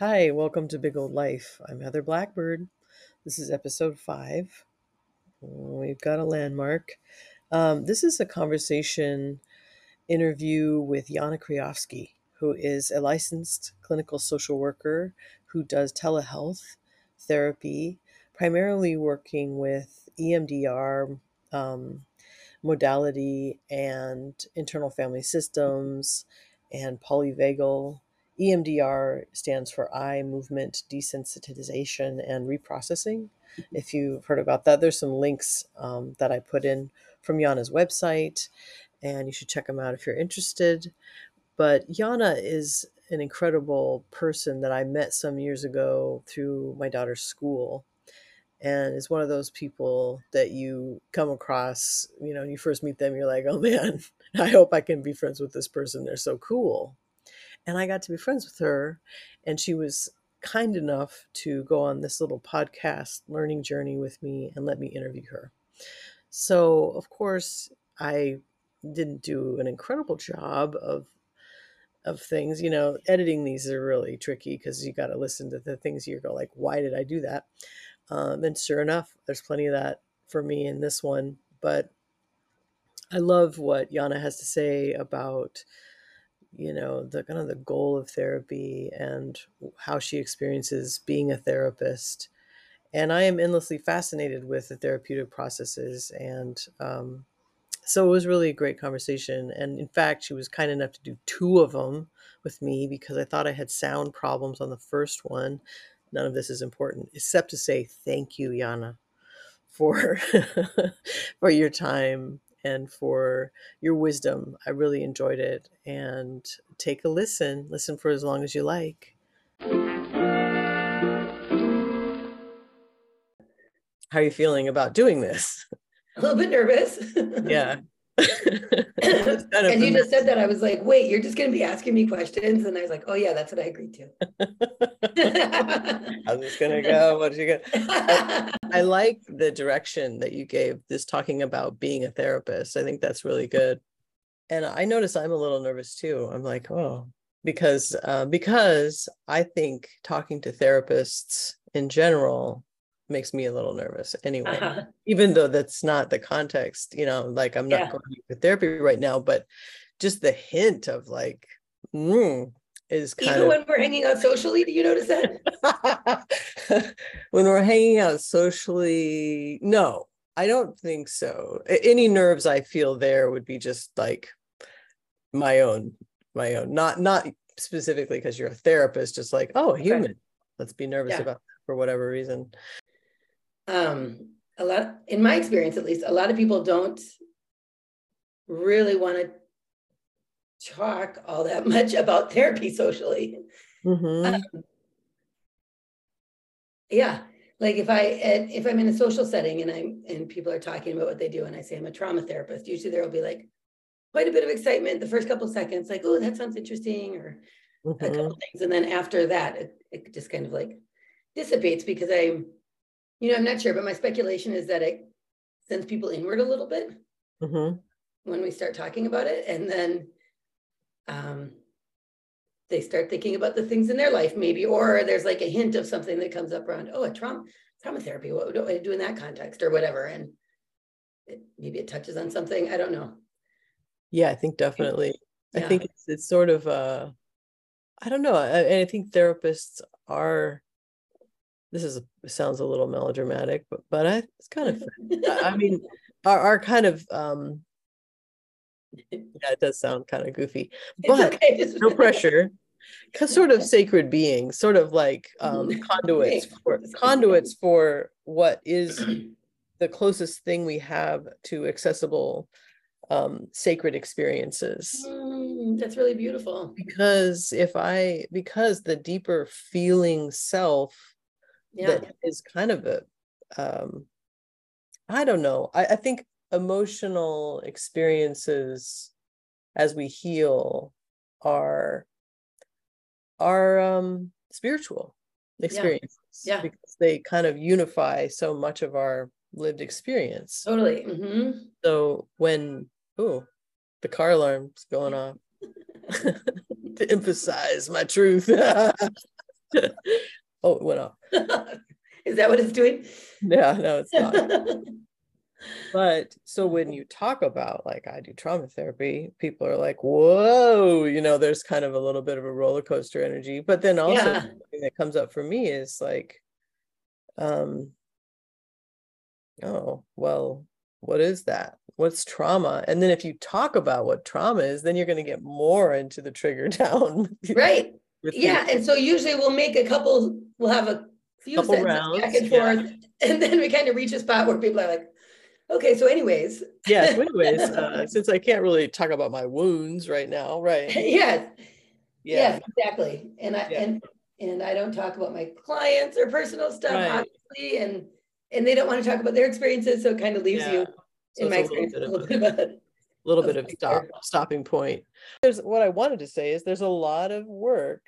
Hi, welcome to Big Old Life. I'm Heather Blackbird. This is episode five. We've got a landmark. Um, this is a conversation interview with Jana Kreofsky, who is a licensed clinical social worker who does telehealth therapy, primarily working with EMDR um, modality and internal family systems and polyvagal EMDR stands for eye movement desensitization and reprocessing. If you've heard about that, there's some links um, that I put in from Jana's website, and you should check them out if you're interested. But Jana is an incredible person that I met some years ago through my daughter's school. And is one of those people that you come across, you know, you first meet them, you're like, oh man, I hope I can be friends with this person. They're so cool and I got to be friends with her. And she was kind enough to go on this little podcast learning journey with me and let me interview her. So, of course, I didn't do an incredible job of of things. You know, editing these are really tricky because you got to listen to the things you go like, "Why did I do that?" Um, and sure enough, there's plenty of that for me in this one. But I love what jana has to say about you know the kind of the goal of therapy and how she experiences being a therapist. And i am endlessly fascinated with the therapeutic processes and um, so it was really a great conversation. And in fact she was kind enough to do two of them with me because i thought i had sound problems on the first one. None of this is important except to say thank you jana for for your time and for your wisdom. I really enjoyed it. And take a listen. Listen for as long as you like. How are you feeling about doing this? A little bit nervous. yeah. and you just said that I was like, wait, you're just going to be asking me questions, and I was like, oh yeah, that's what I agreed to. I'm just going to go. What you get? I, I like the direction that you gave this talking about being a therapist. I think that's really good. And I notice I'm a little nervous too. I'm like, oh, because uh, because I think talking to therapists in general makes me a little nervous anyway uh-huh. even though that's not the context you know like i'm not yeah. going to therapy right now but just the hint of like mm, is kind even of... when we're hanging out socially do you notice that when we're hanging out socially no i don't think so any nerves i feel there would be just like my own my own not not specifically because you're a therapist just like oh human okay. let's be nervous yeah. about for whatever reason um, a lot, in my experience at least, a lot of people don't really want to talk all that much about therapy socially. Mm-hmm. Um, yeah, like if I if I'm in a social setting and I'm and people are talking about what they do, and I say I'm a trauma therapist, usually there will be like quite a bit of excitement the first couple seconds, like oh that sounds interesting, or mm-hmm. a couple things, and then after that it, it just kind of like dissipates because I'm you know, I'm not sure, but my speculation is that it sends people inward a little bit mm-hmm. when we start talking about it. And then um, they start thinking about the things in their life, maybe, or there's like a hint of something that comes up around, oh, a trauma, trauma therapy. What do I do in that context or whatever? And it, maybe it touches on something. I don't know. Yeah, I think definitely. Yeah. I think it's, it's sort of, uh, I don't know. I, I think therapists are this is sounds a little melodramatic, but but I, it's kind of I mean our, our kind of um yeah it does sound kind of goofy, but okay. no pressure. Sort of sacred beings, sort of like um, conduits for conduits for what is the closest thing we have to accessible um, sacred experiences. Mm, that's really beautiful. Because if I, because the deeper feeling self yeah. that is kind of a um i don't know I, I think emotional experiences as we heal are are um spiritual experiences yeah. yeah. because they kind of unify so much of our lived experience totally mm-hmm. so when oh the car alarm's going off to emphasize my truth oh, it went off. Is that what it's doing? Yeah, no, it's not. but so when you talk about like I do trauma therapy, people are like, whoa, you know, there's kind of a little bit of a roller coaster energy. But then also Yeah. that comes up for me is like, um, oh, well, what is that? What's trauma? And then if you talk about what trauma is, then you're going to get more into the trigger down. Right. Yeah. And so usually we'll make a couple, we'll have a few Couple sentences back rounds, and yeah. forth. And then we kind of reach a spot where people are like, okay, so anyways, yeah. So anyways, uh, since I can't really talk about my wounds right now, right? yes, Yeah. yes, exactly. And I, Yeah. and, and I don't talk about my clients or personal stuff, Right. obviously, and, and they don't want to talk about their experiences. So it kind of leaves Yeah. you, So in my a little experience, bit a of little a- bit of a, little bit of stop stopping point there's what i wanted to say is there's a lot of work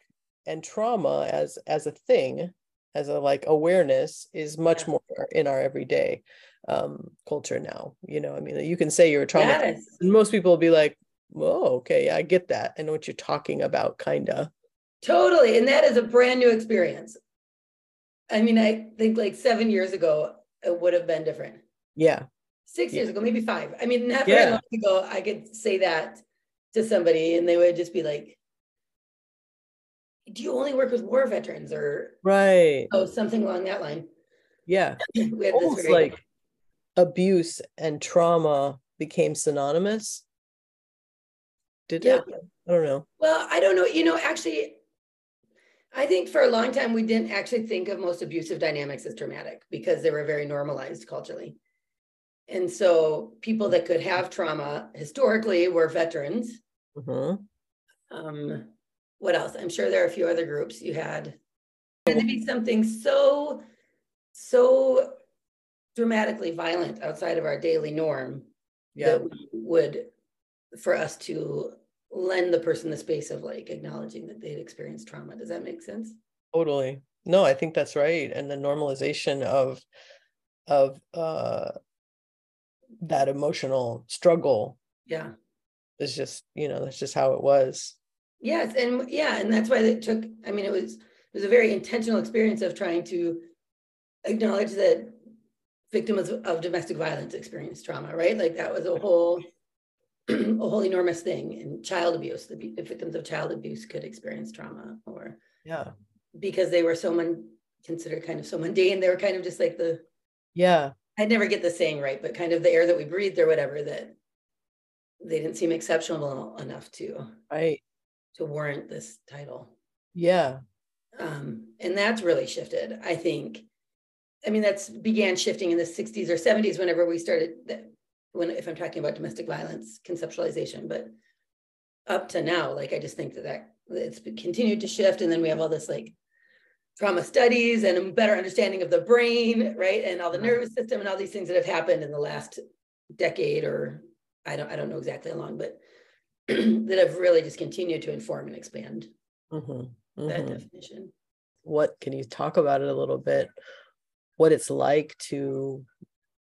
and trauma as as a thing as a like awareness is much Yeah. more in our everyday um culture now you know i mean you can say you're a trauma yes, and most people will be like oh okay yeah, i get that i know what you're talking about kinda totally. And that is a brand new experience. I mean, I think like seven years ago, it would have been different. yeah six Yeah. years ago, maybe five. I mean, not very Yeah. long ago, I could say that to somebody and they would just be like, do you only work with war veterans or right oh, something along that line? yeah We had this almost very- like abuse and trauma became synonymous did Yeah. it i don't know Well, I don't know, you know, actually, I think for a long time, we didn't actually think of most abusive dynamics as traumatic because they were very normalized culturally. And so people that could have trauma historically were veterans. Mhm. Um, what else? I'm sure there are a few other groups you had. And to be something so, so dramatically violent outside of our daily norm yeah that we would, for us to lend the person the space of like acknowledging that they'd experienced trauma. Does that make sense? Totally. No, I think that's right. And the normalization of of uh that emotional struggle Yeah. is just, you know, that's just how it was. Yes, and yeah, and that's why it took, I mean, it was, it was a very intentional experience of trying to acknowledge that victims of, of domestic violence experience trauma, right? Like that was a whole, a whole enormous thing And child abuse, the, the victims of child abuse could experience trauma or Yeah. because they were so mon, considered kind of so mundane, they were kind of just like the, Yeah. I'd never get the saying right, but kind of the air that we breathed or whatever that they didn't seem exceptional enough to, Right. To warrant this title. Yeah. Um, and that's really shifted, I think. I mean, that's began shifting in the 60s or 70s whenever we started that when if I'm talking about domestic violence conceptualization, but up to now, like I just think that, that it's continued to shift. And then we have all this like trauma studies and a better understanding of the brain, right? And all the nervous system and all these things that have happened in the last decade or I don't I don't know exactly how long, but that have really just continued to inform and expand hmm that definition. What can you talk about it a little bit? What it's like to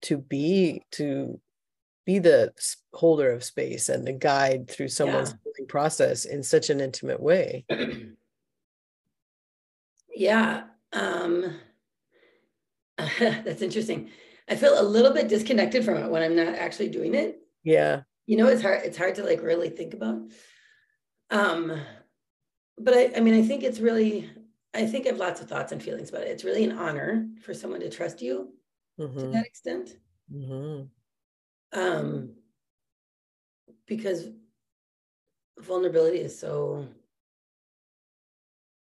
to be to be the holder of space and the guide through someone's healing process in such an intimate way. Yeah, um, that's interesting. I feel a little bit disconnected from it when I'm not actually doing it. Yeah. You know, it's hard, it's hard to like really think about. Um, but I, I mean, I think it's really, I think I have lots of thoughts and feelings about it. It's really an honor for someone to trust you to hmm that extent. hmm Um, because vulnerability is so,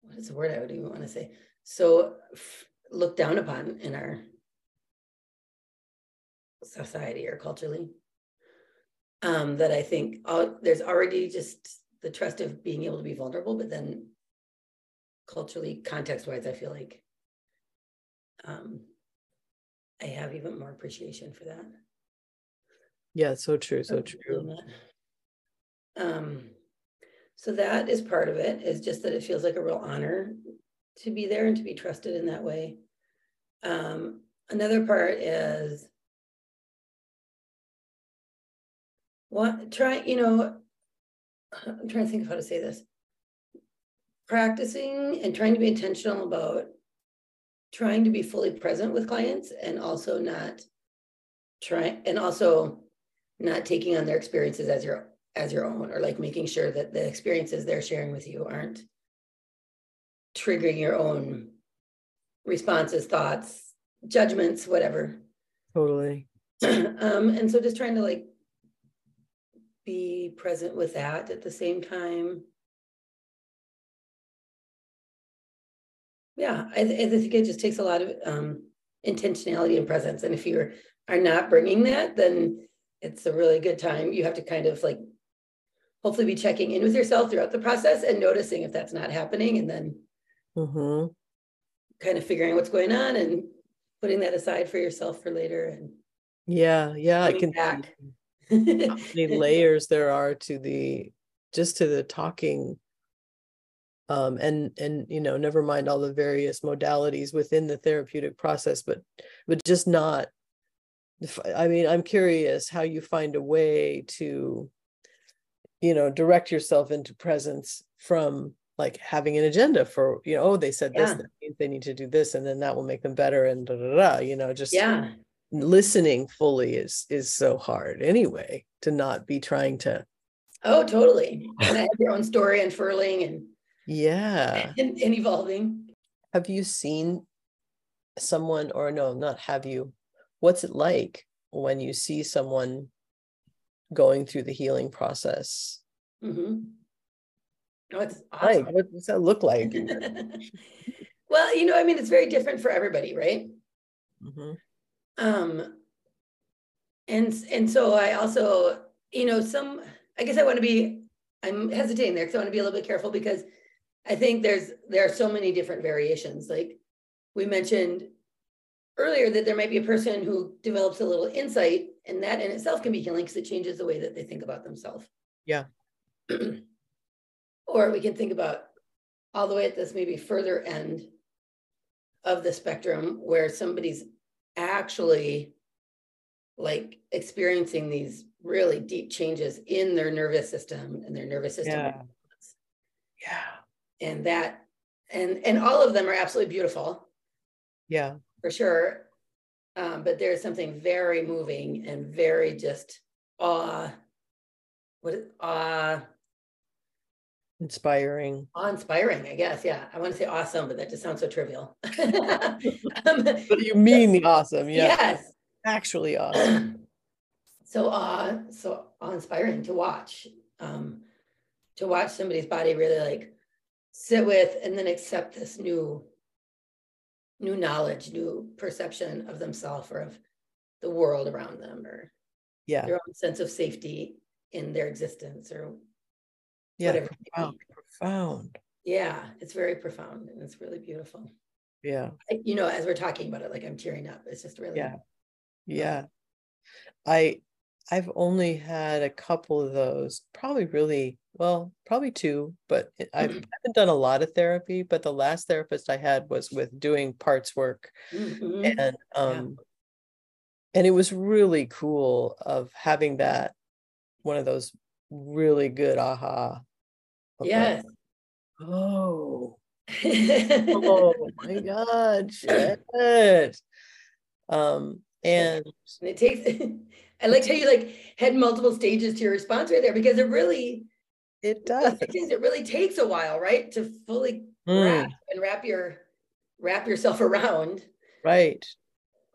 what is the word I would even want to say? So f- looked down upon in our society or culturally. Um, that I think all, there's already just the trust of being able to be vulnerable, but then culturally, context wise, I feel like um, I have even more appreciation for that. Yeah, so true, so true. Um, so that is part of it, is just that it feels like a real honor to be there and to be trusted in that way. Um, another part is what try, you know, I'm trying to think of how to say this. practicing and trying to be intentional about trying to be fully present with clients and also not trying and also not taking on their experiences as your as your own or like making sure that the experiences they're sharing with you aren't triggering your own responses thoughts judgments whatever Totally. um and so just trying to like be present with that at the same time. Yeah I, th- I think it just takes a lot of um intentionality and presence and if you are not bringing that then it's a really good time. You have to kind of like hopefully be checking in with yourself throughout the process and noticing if that's not happening and then hmm kind of figuring what's going on and putting that aside for yourself for later and Yeah, yeah, I can back. How many layers there are to the just to the talking. Um, and and you know, never mind all the various modalities within the therapeutic process, but but just not. I mean, I'm curious how you find a way to, you know, direct yourself into presence from like having an agenda for, you know, oh, they said this, Yeah. means they need to do this, and then that will make them better, and da da da. You know, just yeah listening fully is is so hard anyway to not be trying to oh totally. And have your own story unfurling and, yeah. and and evolving. Have you seen someone or no not have you what's it like when you see someone going through the healing process? Mm-hmm. oh it's like awesome. what does that look like? Well you know i mean it's very different for everybody right? Mhm. Um and and so i also you know some i guess i want to be i'm hesitating there because i want to be a little bit careful because i think there's there are so many different variations like we mentioned earlier that there might be a person who develops a little insight and that in itself can be healing because it changes the way that they think about themselves Yeah. or we can think about all the way at this maybe further end of the spectrum where somebody's actually like experiencing these really deep changes in their nervous system and their nervous system Yeah. yeah. And that and and all of them are absolutely beautiful. Yeah. For sure. Um, but there's something very moving and very just awe what is awe inspiring. Awe-inspiring i guess yeah. I want to say awesome but that just sounds so trivial. Um, but you mean the awesome yeah. Yes. Actually awesome. So awe so awe-inspiring to watch um to watch somebody's body really like sit with and then accept this new new knowledge new perception of themselves or of the world around them or yeah. their own sense of safety in their existence or yeah profound, profound. Yeah it's very profound and it's really beautiful. Yeah. You know as we're talking about it like i'm tearing up. It's just really Yeah. Yeah. I I've only had a couple of those, probably really, well, probably two, but I've I haven't done a lot of therapy, but the last therapist I had was with doing parts work Mhm. and um and it was really cool of having that one of those really good aha. like, yes oh, oh my God, shit. Um and And it takes, I liked how you like had multiple stages to your response right there because it really, it does. it really takes a while, right? To fully Mm, wrap and wrap your, wrap yourself around right.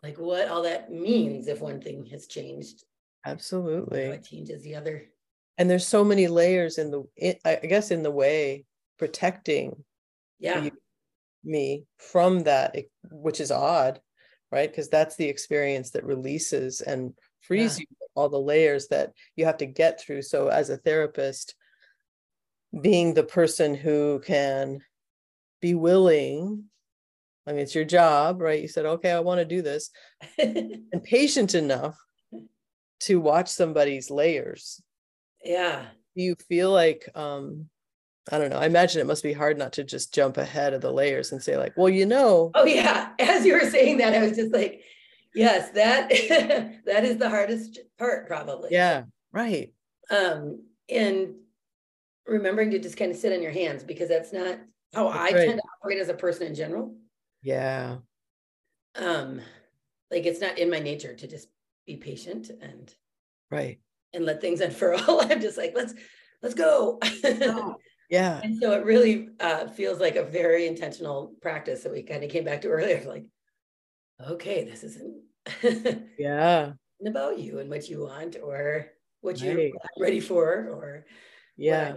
like what all that means if one thing has changed, Absolutely. it changes the other. And there's so many layers in the, i- I guess in the way protecting Yeah, you- me from that, which is odd, right? Because that's the experience that releases and frees Yeah. you all the layers that you have to get through. So as a therapist, being the person who can be willing, I mean, it's your job, right? You said, okay, I want to do this, and patient enough to watch somebody's layers yeah, do you feel like um i don't know i imagine it must be hard not to just jump ahead of the layers and say like well you know oh yeah. As you were saying that, I was just like, yes, that, that is the hardest part probably. yeah right um and remembering to just kind of sit on your hands because that's not how That's I right. tend to operate as a person in general. Yeah. Um, like it's not in my nature to just be patient and Right. And let things unfurl. I'm just like, let's let's go. Yeah. and so it really uh, feels like a very intentional practice that we kind of came back to earlier. Like, okay, this isn't Yeah. about you and what you want or what you're ready for or Yeah.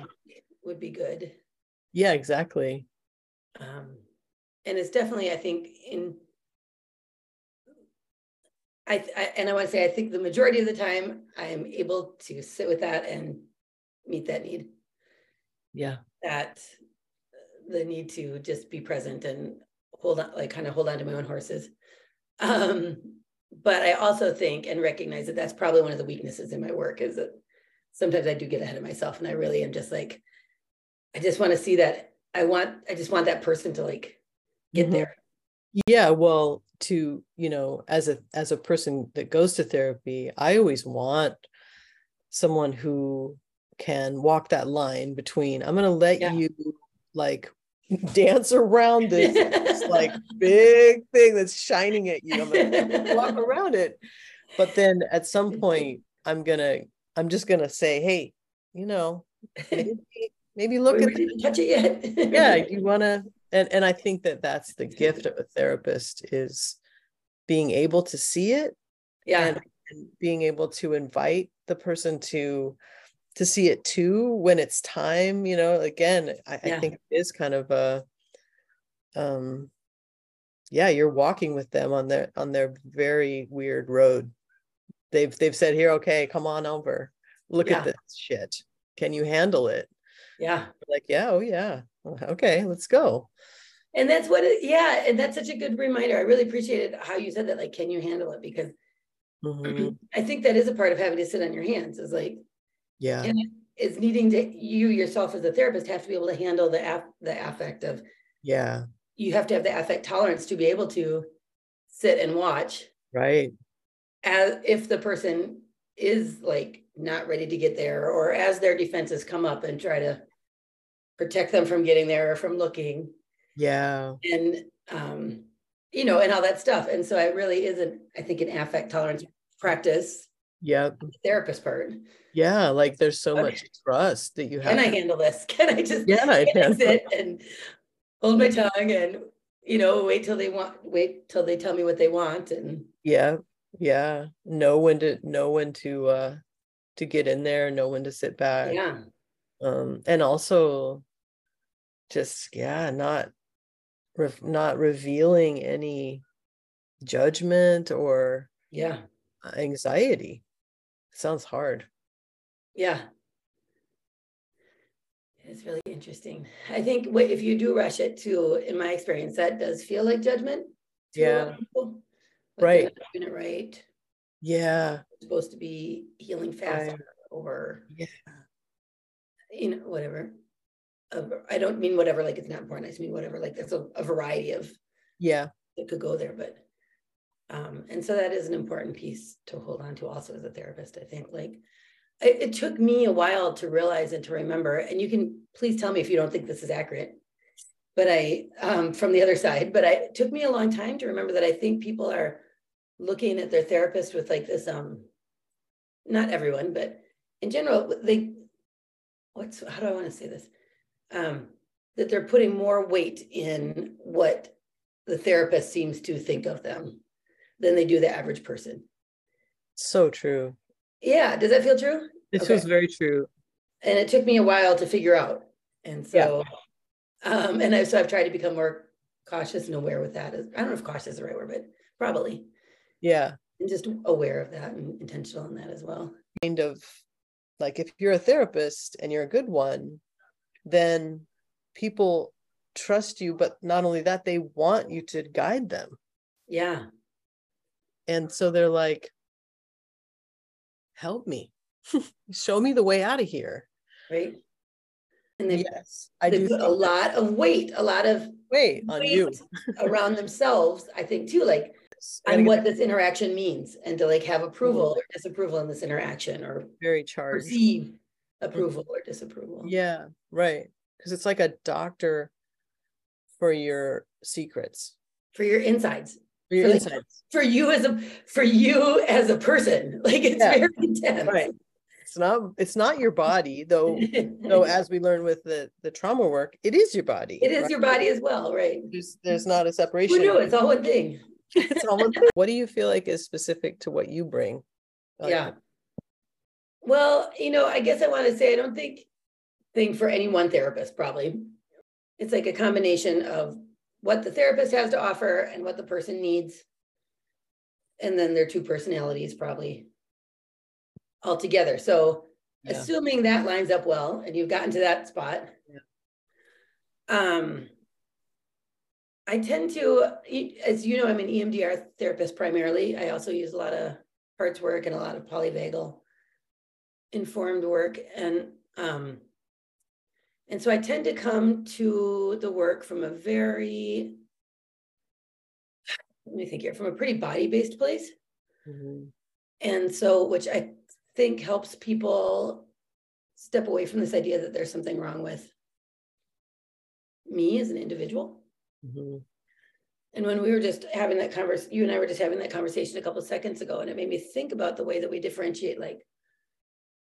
would be good. Yeah, exactly. Um, and it's definitely, I think, in I, I and I want to say, I think the majority of the time I am able to sit with that and meet that need. Yeah. That the need to just be present and hold on, like kind of hold on to my own horses. Um, but I also think and recognize that that's probably one of the weaknesses in my work is that sometimes I do get ahead of myself and I really am just like, I just want to see that I want, I just want that person to like get Mhm. there. Yeah, well, to, you know, as a as a person that goes to therapy, I always want someone who can walk that line between I'm going to let Yeah. you like dance around this this, like big thing that's shining at you. I'm gonna walk around it. But then at some point I'm going to I'm just going to say, "Hey, you know, maybe, maybe look We at didn't touch it yet. yeah you want to and and i think that that's the gift of a therapist is being able to see it yeah. and, and being able to invite the person to to see it too when it's time you know again i, I think it is kind of a um yeah you're walking with them on their on their very weird road. They've they've said here okay come on over. Look Yeah. at this shit. Can you handle it Yeah. like yeah oh yeah okay let's go And that's what it, yeah, and that's such a good reminder. I really appreciated how you said that. Like, can you handle it? Because Mhm. I think that is a part of having to sit on your hands, is like, yeah and it's needing to you yourself as a therapist have to be able to handle the aff- the affect of yeah you have to have the affect tolerance to be able to sit and watch right as if the person is like not ready to get there or as their defenses come up and try to protect them from getting there or from looking. Yeah. And um you know and all that stuff. And so it really isn't i think an affect tolerance practice. Yep. Therapist part. Yeah like there's so Okay. much trust that you have can i handle this? Can i just yeah I can. sit and hold my tongue and you know wait till they want wait till they tell me what they want and yeah yeah. Know when to know when to uh to get in there know when to sit back. Yeah. Um and also just yeah not re- not revealing any judgment or yeah anxiety. Sounds hard. Yeah. It's really interesting. I think if you do rush it too in my experience that does feel like judgment to a lot of Yeah. people. Right. doing it right. Yeah. Supposed to be healing faster or yeah. you know whatever Uh, i don't mean whatever like it's not important i just mean whatever like there's a, a variety of yeah. that could go there but um and so that is an important piece to hold on to also as a therapist i think like it, it took me a while to realize and to remember and you can please tell me if you don't think this is accurate but i um from the other side but I, it took me a long time to remember that i think people are looking at their therapist with like this um not everyone but in general they what's how do i want to say this um that they're putting more weight in what the therapist seems to think of them than they do the average person. So true. Yeah does that feel true? This Okay. was very true. And it took me a while to figure out. And so um and I, so i've tried to become more cautious and aware with that. I don't know if cautious is the right word but probably. Yeah. And just aware of that and intentional in that as well. Kind of like if you're a therapist and you're a good one, then people trust you, but not only that, they want you to guide them. yeah And so they're like, help me, show me the way out of here. right and they, Yes, I they do. put a lot of weight a lot of Weight on you. around themselves i think too like on what this interaction means and to like have approval or disapproval in this interaction or very charged. perceive Mm-hmm. approval or disapproval Yeah, right. Because it's like a doctor for your secrets, for your insides, for your For insights. for you as a for you as a person. Like it's Yeah. very intense. Right. It's not it's not your body, though though as we learn with the the trauma work, it is your body. it is right? your body as well, right? there's there's not a separation. Who knew? It's all one thing. It's all one thing. What do you feel like is specific to what you bring? Yeah. Well, you know, I guess I want to say I don't think thing for any one therapist probably. It's like a combination of what the therapist has to offer and what the person needs. And then their two personalities probably all together. So Yeah. assuming that lines up well and you've gotten to that spot. Um I tend to, as you know, I'm an EMDR therapist primarily. I also use a lot of parts work and a lot of polyvagal informed work and um and so I tend to come to the work from a very let me think here from a pretty body-based place Mhm. and so which I think helps people step away from this idea that there's something wrong with me as an individual Mhm. and when we were just having that converse, you and I were just having that conversation a couple seconds ago, and it made me think about the way that we differentiate, like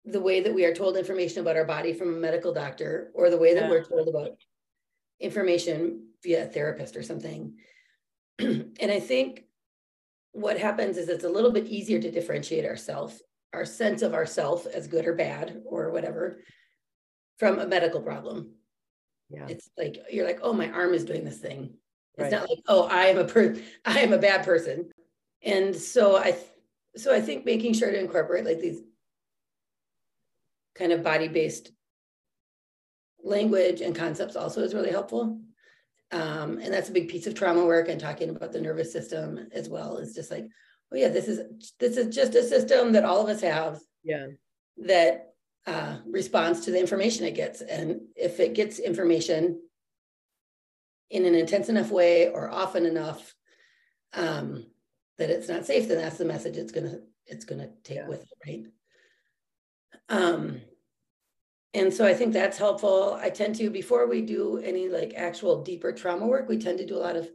the way that we are told information about our body from a medical doctor, or the way that we're told about information via a therapist or something. and I think what happens is it's a little bit easier to differentiate ourself, our sense of ourself as good or bad or whatever, from a medical problem. Yeah. It's like you're like, oh, my arm is doing this thing. It's Right. not like, oh, I am a per, I am a bad person. And so I, th- so I think making sure to incorporate like these kind of body-based language and concepts also is really helpful. Um, and that's a big piece of trauma work and talking about the nervous system as well is just like, oh yeah, this is this is just a system that all of us have Yeah. that uh, responds to the information it gets. And if it gets information in an intense enough way or often enough um, that it's not safe, then that's the message it's gonna it's gonna take Yeah. with it, right? Um, and so I think that's helpful. I tend to before we do any like actual deeper trauma work, we tend to do a lot of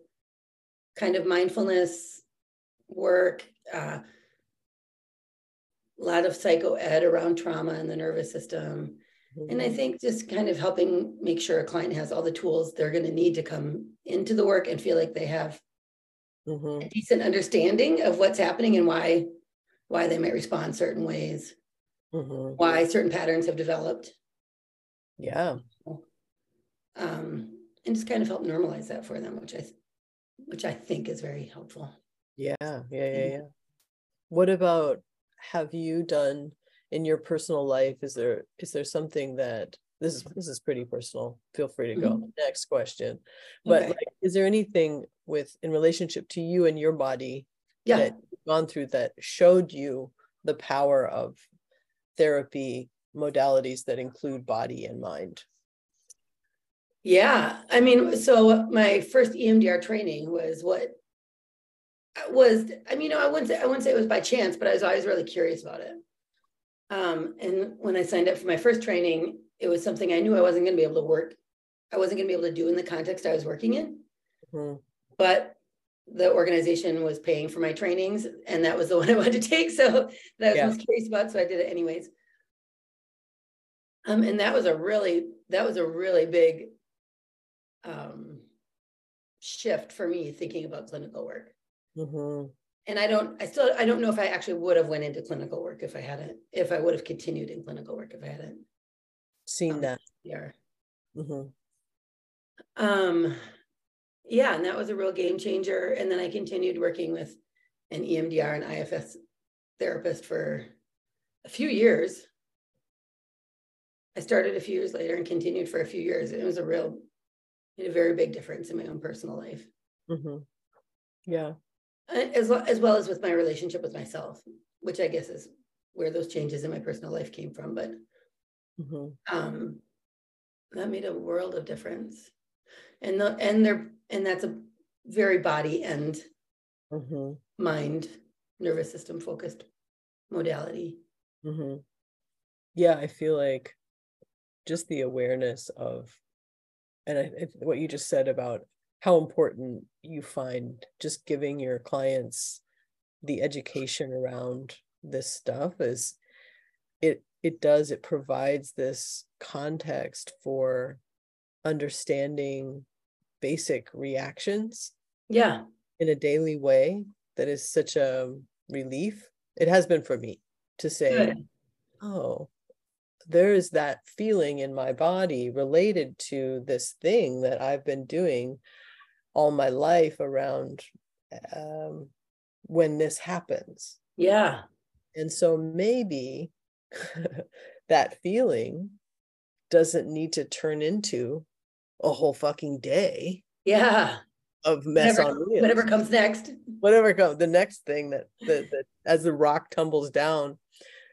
kind of mindfulness work. Uh, a lot of psycho ed around trauma and the nervous system. And I Mhm. think just kind of helping make sure a client has all the tools they're going to need to come into the work and feel like they have Mhm. a decent understanding of what's happening and why why they might respond certain ways, Mhm. why certain patterns have developed, Yeah. um, and just kind of help normalize that for them, which I th- which I think is very helpful. Yeah, yeah, yeah, yeah. What about have you done in your personal life? Is there is there something that this is this is pretty personal. Feel free to go. Next question. But Okay. like, is there anything with in relationship to you and your body Yeah, that you've gone through that showed you the power of therapy modalities that include body and mind? Yeah, I mean, so my first EMDR training was what was, I mean, you know, I wouldn't say I wouldn't say it was by chance, but I was always really curious about it. Um, and when I signed up for my first training, it was something I knew I wasn't going to be able to work. I wasn't going to be able to do in the context I was working in, Mhm. but the organization was paying for my trainings, and that was the one I wanted to take. So that Yeah. Was curious about, so I did it anyways. Um, and that was a really that was a really big um, shift for me thinking about clinical work. Mhm. And I don't, I still, I don't know if I actually would have went into clinical work if I hadn't, if I would have continued in clinical work if I hadn't. Seen Um, that. Yeah. Mhm. Um, yeah, and that was a real game changer. And then I continued working with an EMDR and IFS therapist for a few years. I started a few years later and continued for a few years. It was a real, made a very big difference in my own personal life. Mhm. Yeah. Uh, as well as well as with my relationship with myself, which I guess is where those changes in my personal life came from. But Mhm. um, that made a world of difference, and the and there and that's a very body and Mhm. mind, nervous system focused modality. hmm Yeah, I feel like just the awareness of, and I, I- what you just said about how important you find just giving your clients the education around this stuff is it it does it provides this context for understanding basic reactions yeah. in a daily way that is such a relief. It has been for me to say Good. oh there is that feeling in my body related to this thing that i've been doing all my life around um, when this happens. Yeah. And so maybe that feeling doesn't need to turn into a whole fucking day. Yeah. Of mess whatever, on wheels. Whatever comes next. Whatever comes the next thing that, that that as the rock tumbles down,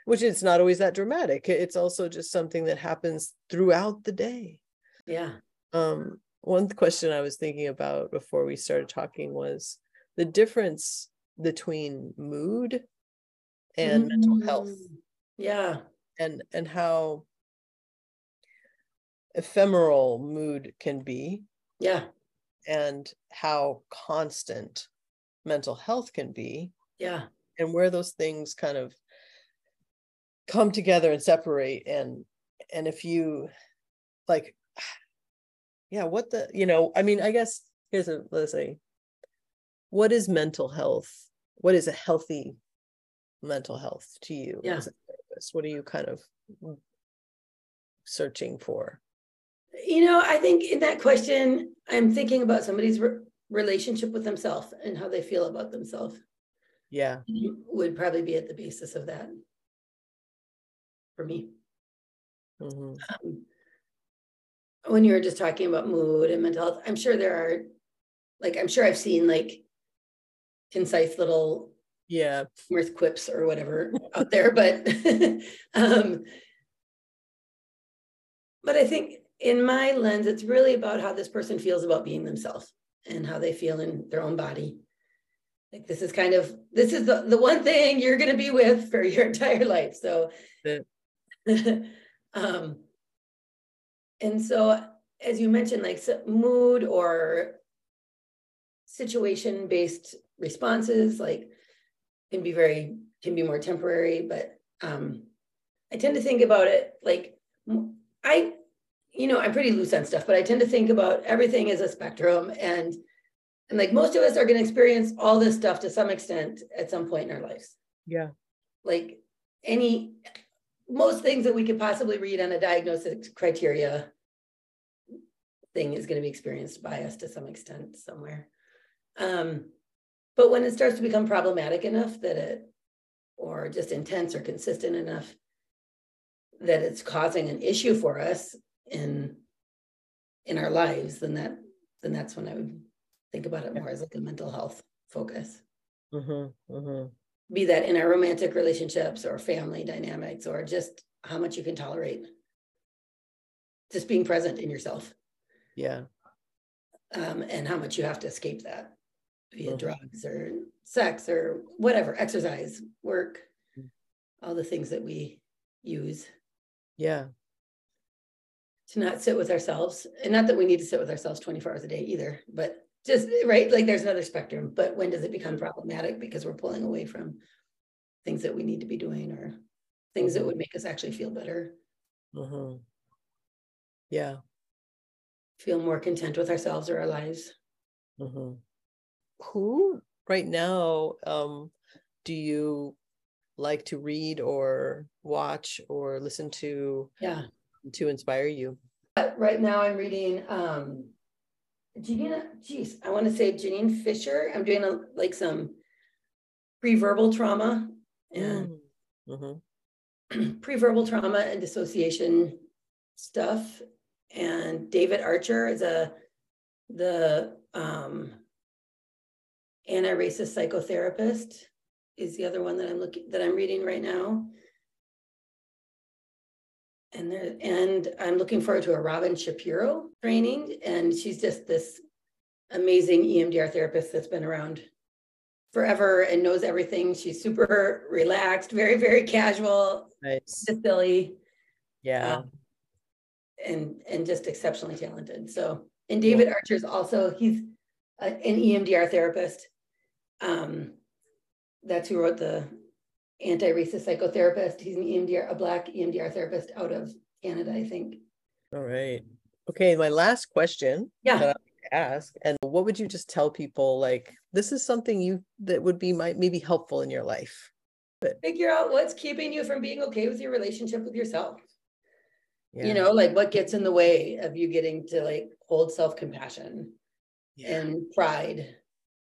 which it's not always that dramatic. It's also just something that happens throughout the day. Yeah. Um, one question I was thinking about before we started talking was the difference between mood and mm. mental health. Mm. Yeah. And and how ephemeral mood can be. Yeah. And how constant mental health can be. Yeah. And where those things kind of come together and separate and and if you like yeah what the you know i mean i guess here's a let's say what is mental health what is a healthy mental health to you yeah. as a therapist what are you kind of searching for you know, I think in that question, I'm thinking about somebody's re- relationship with themselves and how they feel about themselves. Yeah. Would probably be at the basis of that for me. Mm-hmm. Um, when you were just talking about mood and mental health, I'm sure there are, like, I'm sure I've seen like concise little yeah mirth quips or whatever out there, but um, but I think in my lens, it's really about how this person feels about being themselves and how they feel in their own body. Like this is kind of this is the, the one thing you're gonna be with for your entire life. So um and so as you mentioned, like mood or situation based responses, like can be very can be more temporary, but um I tend to think about it like I you know, I'm pretty loose on stuff, but I tend to think about everything as a spectrum. And and like most of us are going to experience all this stuff to some extent at some point in our lives. Yeah. Like any most things that we could possibly read on a diagnosis criteria thing is going to be experienced by us to some extent somewhere. Um, but when it starts to become problematic enough that it, or just intense or consistent enough that it's causing an issue for us, in in our lives, then that then that's when I would think about it more as like a mental health focus. Mm-hmm, mm-hmm. Be that in our romantic relationships or family dynamics or just how much you can tolerate. Just being present in yourself. Yeah. Um, and how much you have to escape that via mm-hmm. drugs or sex or whatever, exercise, work, mm. all the things that we use. Yeah to not sit with ourselves and not that we need to sit with ourselves 24 hours a day either but just right like there's another spectrum but when does it become problematic because we're pulling away from things that we need to be doing or things that mm-hmm. would make us actually feel better mm-hmm. yeah feel more content with ourselves or our lives mm-hmm. who right now um, do you like to read or watch or listen to yeah to inspire you? Right now, I'm reading um, Janine. Geez, I want to say Janine Fisher. I'm doing a, like some pre-verbal trauma and mm-hmm. pre-verbal trauma and dissociation stuff. And David Archer is a the um, anti-racist psychotherapist is the other one that I'm looking that I'm reading right now and there, and I'm looking forward to a Robin Shapiro training. And she's just this amazing EMDR therapist that's been around forever and knows everything. She's super relaxed, very, very casual, nice. just silly. Yeah. Um, and and just exceptionally talented. So and David. Archer's also he's a, an EMDR therapist. Um, that's who wrote the anti-racist psychotherapist. He's an EMDR, a black EMDR therapist out of Canada, I think. All right. Okay, my last question Yeah. ask, and what would you just tell people like this is something you that would be might maybe helpful in your life? Figure out what's keeping you from being okay with your relationship with yourself. Yeah. You know, like what gets in the way of you getting to like hold self-compassion yeah. and pride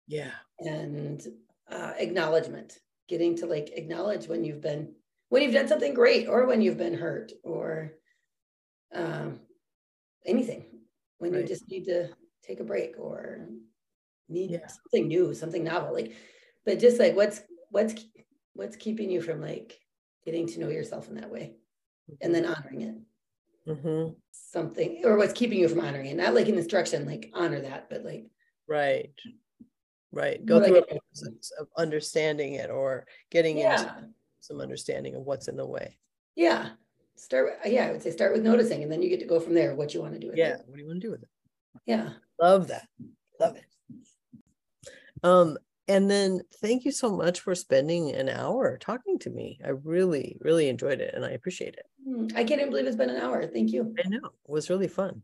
yeah. and uh, acknowledgement getting to like acknowledge when you've been when you've done something great or when you've been hurt or um, anything when Right. you just need to take a break or need Yeah. something new something novel like but just like what's what's what's keeping you from like getting to know yourself in that way and then honoring it hmm something or what's keeping you from honoring it not like an instruction like honor that but like Right. Right. Go through a process of understanding it or getting into some understanding of what's in the way. yeah start yeah i would say start with noticing and then you get to go from there what you want to do with Yeah. it What do you want to do with it? yeah Love that. Love it. Um, and then thank you so much for spending an hour talking to me. I really, really enjoyed it and I appreciate it. Hmm, i can't even believe it's been an hour thank you I know it was really fun.